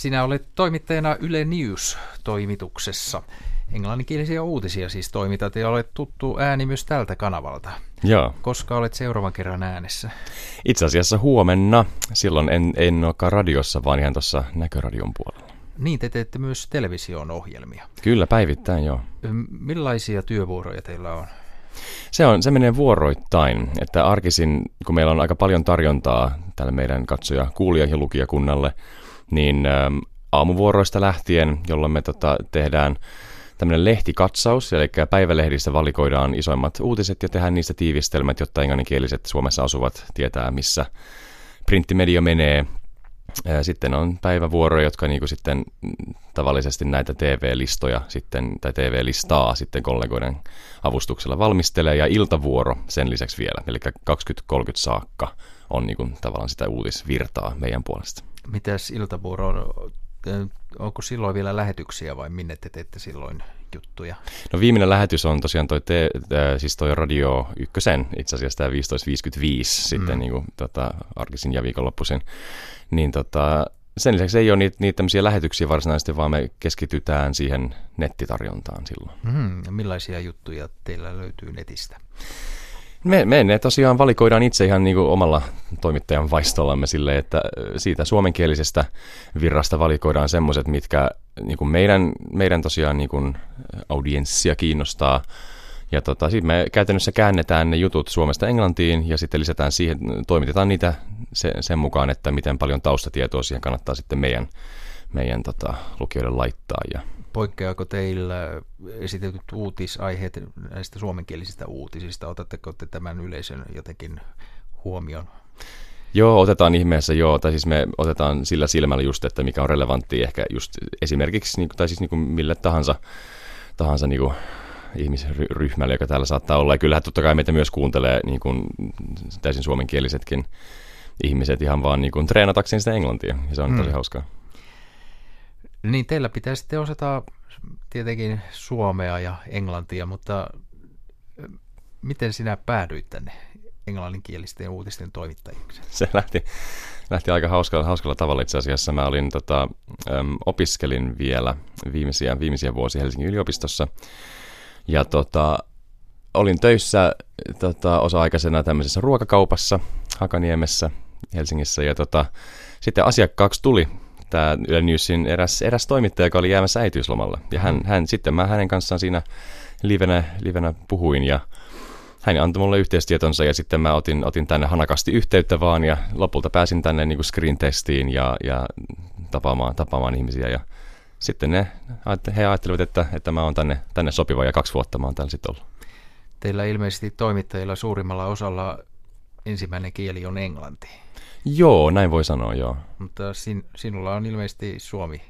Sinä olet toimittajana Yle News-toimituksessa. Englanninkielisiä uutisia siis toimitat ja olet tuttu ääni myös tältä kanavalta. Joo. Koska olet seuraavan kerran äänessä? Itse asiassa huomenna. Silloin en, en olekaan radiossa, vaan ihan tuossa näköradion puolella. Niin, te teette myös television ohjelmia. Kyllä, päivittäin joo. Millaisia työvuoroja teillä on? Se, on, se menee vuoroittain, että arkisin, kun meillä on aika paljon tarjontaa tälle meidän katsoja, kuulija- ja lukijakunnalle, niin ähm, aamuvuoroista lähtien, jolloin me tota, tehdään tämmöinen lehtikatsaus, eli päivälehdissä valikoidaan isoimmat uutiset ja tehdään niistä tiivistelmät, jotta englanninkieliset Suomessa asuvat tietää, missä printtimedia menee. Sitten on päivävuoroja, jotka niinku sitten tavallisesti näitä TV-listoja sitten, tai TV-listaa sitten kollegoiden avustuksella valmistelee, ja iltavuoro sen lisäksi vielä, eli 20-30 saakka on niinku tavallaan sitä uutisvirtaa meidän puolesta. Mitäs iltavuoro on? Onko silloin vielä lähetyksiä vai minne te teette silloin juttuja? No viimeinen lähetys on tosiaan toi, te, äh, siis toi Radio Ykkösen, itse asiassa tämä 1555 mm. sitten niin kuin, tota, arkisin ja viikonloppuisin. Niin tota, sen lisäksi ei ole niitä, niitä tämmöisiä lähetyksiä varsinaisesti, vaan me keskitytään siihen nettitarjontaan silloin. Mm, millaisia juttuja teillä löytyy netistä? Me, me ne tosiaan valikoidaan itse ihan niin kuin omalla toimittajan vaistollamme sille, että siitä suomenkielisestä virrasta valikoidaan semmoiset, mitkä niin kuin meidän, meidän tosiaan niin kuin audienssia kiinnostaa. Ja tota, sitten me käytännössä käännetään ne jutut Suomesta Englantiin ja sitten lisätään siihen, toimitetaan niitä se, sen mukaan, että miten paljon taustatietoa siihen kannattaa sitten meidän, meidän tota, lukijoille laittaa. Ja Poikkeaako teillä esitetyt uutisaiheet näistä suomenkielisistä uutisista? Otatteko te tämän yleisön jotenkin huomioon? Joo, otetaan ihmeessä joo, tai siis me otetaan sillä silmällä just, että mikä on relevantti ehkä just esimerkiksi, tai siis niin kuin mille tahansa, tahansa niin kuin ihmisryhmälle, joka täällä saattaa olla. Ja kyllähän totta kai meitä myös kuuntelee niin kuin täysin suomenkielisetkin ihmiset ihan vaan niin kuin treenatakseen sitä englantia, ja se on hmm. tosi hauskaa. Niin teillä pitää sitten osata tietenkin suomea ja englantia, mutta miten sinä päädyit tänne englanninkielisten uutisten toimittajiksi? Se lähti, lähti aika hauskalla, hauskalla tavalla itse asiassa. Mä olin, tota, opiskelin vielä viimeisiä, viimeisiä vuosia Helsingin yliopistossa ja tota, olin töissä tota, osa-aikaisena tämmöisessä ruokakaupassa Hakaniemessä Helsingissä ja tota, sitten asiakkaaksi tuli tämä Yle Newsin eräs, eräs toimittaja, joka oli jäämässä äitiyslomalle. Ja hän, hän, sitten mä hänen kanssaan siinä livenä, livenä puhuin ja hän antoi mulle yhteystietonsa ja sitten mä otin, otin tänne hanakasti yhteyttä vaan ja lopulta pääsin tänne niin screen testiin ja, ja tapaamaan, tapaamaan ihmisiä ja sitten ne, he ajattelivat, että, että mä oon tänne, tänne sopiva ja kaksi vuotta mä oon täällä sitten ollut. Teillä ilmeisesti toimittajilla suurimmalla osalla ensimmäinen kieli on englanti. Joo, näin voi sanoa, joo. Mutta sin, sinulla on ilmeisesti suomi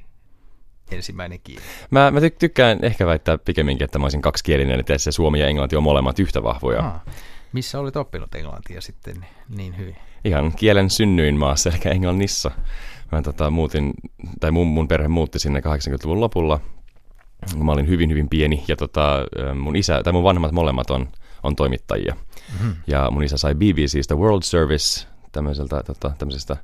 ensimmäinen kieli. Mä, mä tykkään ehkä väittää pikemminkin, että mä olisin kaksikielinen, että se suomi ja englanti on molemmat yhtä vahvoja. Ah, missä olit oppinut englantia sitten niin hyvin? Ihan kielen synnyin maassa, eli Englannissa. Mä tota, muutin, tai mun, mun perhe muutti sinne 80-luvun lopulla, kun mä olin hyvin, hyvin pieni, ja tota, mun isä, tai mun vanhemmat molemmat on, on toimittajia. Mm-hmm. Ja mun isä sai BBCstä World Service tämmöiseltä, tota, tämmöisestä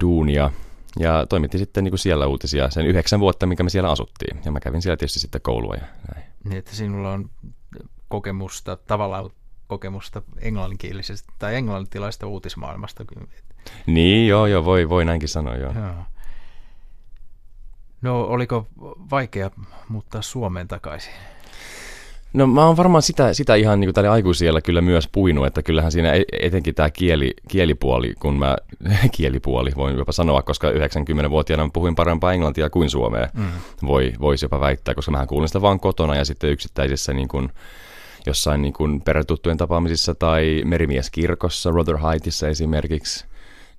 duunia. Ja toimitti sitten niin kuin siellä uutisia sen yhdeksän vuotta, mikä me siellä asuttiin. Ja mä kävin siellä tietysti sitten koulua ja näin. Niin, että sinulla on kokemusta, tavallaan kokemusta englanninkielisestä tai englantilaista uutismaailmasta. Niin, joo, joo, voi, voi näinkin sanoa, joo. joo. No, oliko vaikea muuttaa Suomeen takaisin? No mä oon varmaan sitä, sitä ihan niin kuin tälle aikuisiellä kyllä myös puinut, että kyllähän siinä e-, etenkin tämä kieli, kielipuoli, kun mä, kielipuoli voin jopa sanoa, koska 90-vuotiaana puhuin parempaa englantia kuin suomea, mm. voi, voisi jopa väittää, koska mähän kuulin sitä vaan kotona ja sitten yksittäisissä niin kuin, jossain niin kuin perhetuttujen tapaamisissa tai merimieskirkossa, Rotherhiteissa esimerkiksi,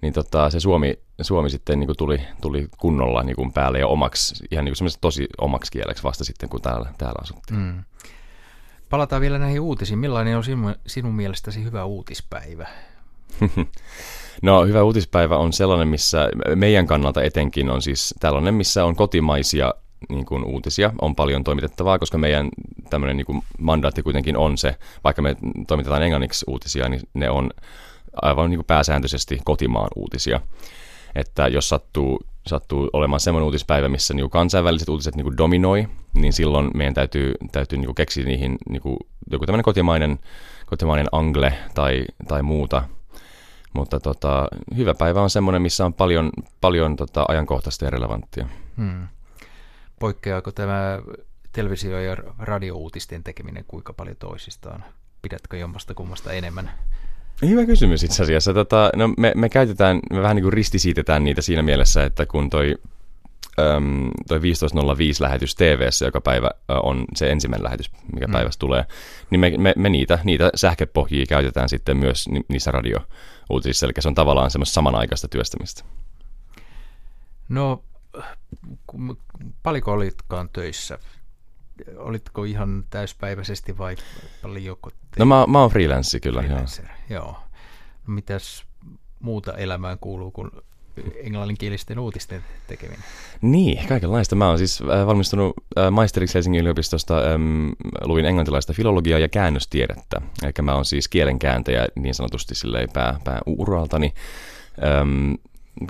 niin tota, se Suomi, Suomi sitten niin kuin tuli, tuli kunnolla niin kuin päälle ja omaksi, ihan niin kuin tosi omaksi kieleksi vasta sitten, kun täällä, täällä asuttiin. Mm. Palataan vielä näihin uutisiin. Millainen on sinun, sinun mielestäsi hyvä uutispäivä? No hyvä uutispäivä on sellainen, missä meidän kannalta etenkin on siis tällainen, missä on kotimaisia niin kuin uutisia, on paljon toimitettavaa, koska meidän tämmöinen niin kuin mandaatti kuitenkin on se, vaikka me toimitetaan englanniksi uutisia, niin ne on aivan niin kuin pääsääntöisesti kotimaan uutisia. Että jos sattuu sattuu olemaan semmoinen uutispäivä, missä niin kansainväliset uutiset niin dominoi, niin silloin meidän täytyy, täytyy niin keksiä niihin niin joku tämmöinen kotimainen, kotimainen angle tai, tai muuta. Mutta tota, hyvä päivä on semmoinen, missä on paljon, paljon tota, ajankohtaista ja relevanttia. Hmm. Poikkeaako tämä televisio- ja radiouutisten tekeminen kuinka paljon toisistaan? Pidätkö jommasta kummasta enemmän? Hyvä kysymys itse asiassa. Tota, no me, me käytetään, me vähän niin kuin ristisiitetään niitä siinä mielessä, että kun toi, äm, toi 15.05 lähetys tv joka päivä on se ensimmäinen lähetys, mikä mm. päivästä tulee, niin me, me, me niitä, niitä sähköpohjia käytetään sitten myös ni, niissä radiouutisissa, eli se on tavallaan semmoista samanaikaista työstämistä. No, paljonko olitkaan töissä olitko ihan täyspäiväisesti vai joko? No mä, mä oon freelanssi kyllä, freelancer, joo. joo. No, mitäs muuta elämään kuuluu kuin englanninkielisten uutisten tekeminen? Niin, kaikenlaista. Mä oon siis äh, valmistunut äh, maisteriksi Helsingin yliopistosta, luin englantilaista filologiaa ja käännöstiedettä. Eli mä oon siis kielenkääntäjä niin sanotusti silleen pää, pää uraltani. Ähm,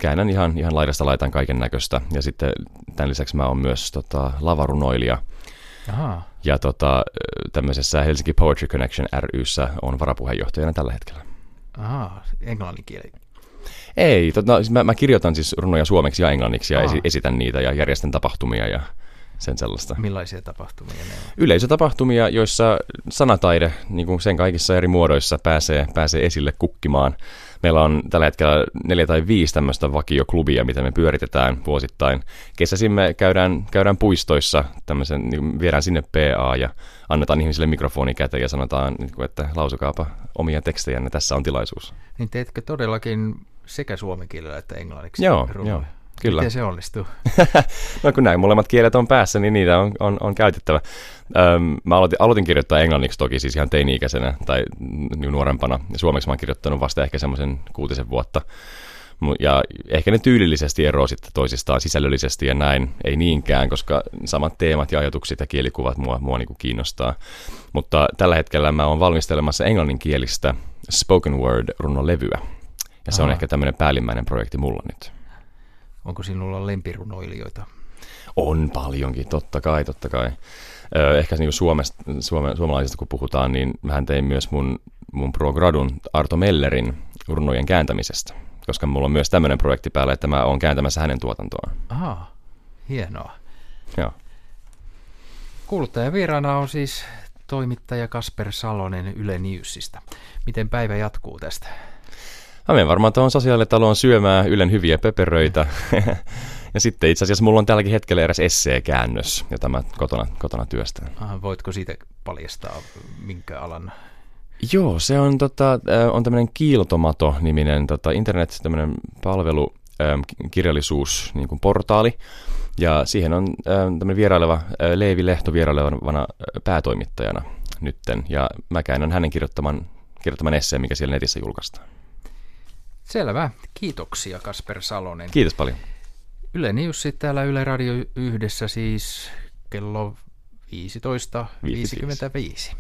käännän ihan, ihan laidasta laitan kaiken näköistä. Ja sitten tämän lisäksi mä oon myös tota, lavarunoilija – Aha. Ja tota, tämmöisessä Helsinki Poetry Connection ryssä on varapuheenjohtajana tällä hetkellä. Aha, englannin kieli. Ei, tota, siis mä, mä kirjoitan siis runoja suomeksi ja englanniksi ja esi- esitän niitä ja järjestän tapahtumia ja sen sellaista. Millaisia tapahtumia ne on? Yleisötapahtumia, joissa sanataide niin kuin sen kaikissa eri muodoissa pääsee, pääsee esille kukkimaan. Meillä on tällä hetkellä neljä tai viisi tämmöistä vakioklubia, mitä me pyöritetään vuosittain. Kesäisin me käydään, käydään puistoissa, tämmöisen, niin viedään sinne PA ja annetaan ihmisille mikrofoni käteen ja sanotaan, niin kuin, että lausukaapa omia tekstejänne, tässä on tilaisuus. Niin teetkö todellakin sekä suomen kielellä että englanniksi? Joo, joo. Kyllä. Miten se onnistuu? no kun näin molemmat kielet on päässä, niin niitä on, on, on käytettävä. Öm, mä aloitin, aloitin kirjoittaa englanniksi toki siis ihan teini-ikäisenä tai niin nuorempana. Ja suomeksi mä oon kirjoittanut vasta ehkä semmoisen kuutisen vuotta. Ja ehkä ne tyylillisesti eroavat sitten toisistaan sisällöllisesti ja näin, ei niinkään, koska samat teemat ja ajatukset ja kielikuvat mua, mua niin kuin kiinnostaa. Mutta tällä hetkellä mä oon valmistelemassa englanninkielistä spoken word runolevyä. Ja se Aha. on ehkä tämmöinen päällimmäinen projekti mulla nyt. Onko sinulla lempirunoilijoita? On paljonkin, totta kai, totta kai. Ehkä niin Suomesta, suome, suomalaisista kun puhutaan, niin mähän tein myös mun, mun pro gradun Arto Mellerin runojen kääntämisestä, koska mulla on myös tämmöinen projekti päällä, että mä oon kääntämässä hänen tuotantoaan. Aha, hienoa. Joo. Kuuluttajan vieraana on siis toimittaja Kasper Salonen Yle Newsista. Miten päivä jatkuu tästä? Mä menen varmaan tuohon sosiaalitaloon syömään Ylen hyviä pöperöitä. ja sitten itse asiassa mulla on tälläkin hetkellä eräs esseekäännös, jota mä kotona, kotona työstän. Aha, voitko siitä paljastaa minkä alan? Joo, se on, tota, on tämmöinen Kiiltomato-niminen tota, internet tämmöinen palvelu, ähm, kirjallisuus niin kuin portaali. Ja siihen on ähm, tämmöinen vieraileva äh, Leevi Lehto vierailevana päätoimittajana nytten. Ja mä käännän hänen kirjoittaman, kirjoittaman esseen, mikä siellä netissä julkaistaan. Selvä. Kiitoksia Kasper Salonen. Kiitos paljon. Yle News täällä Yle Radio yhdessä siis kello 15.55.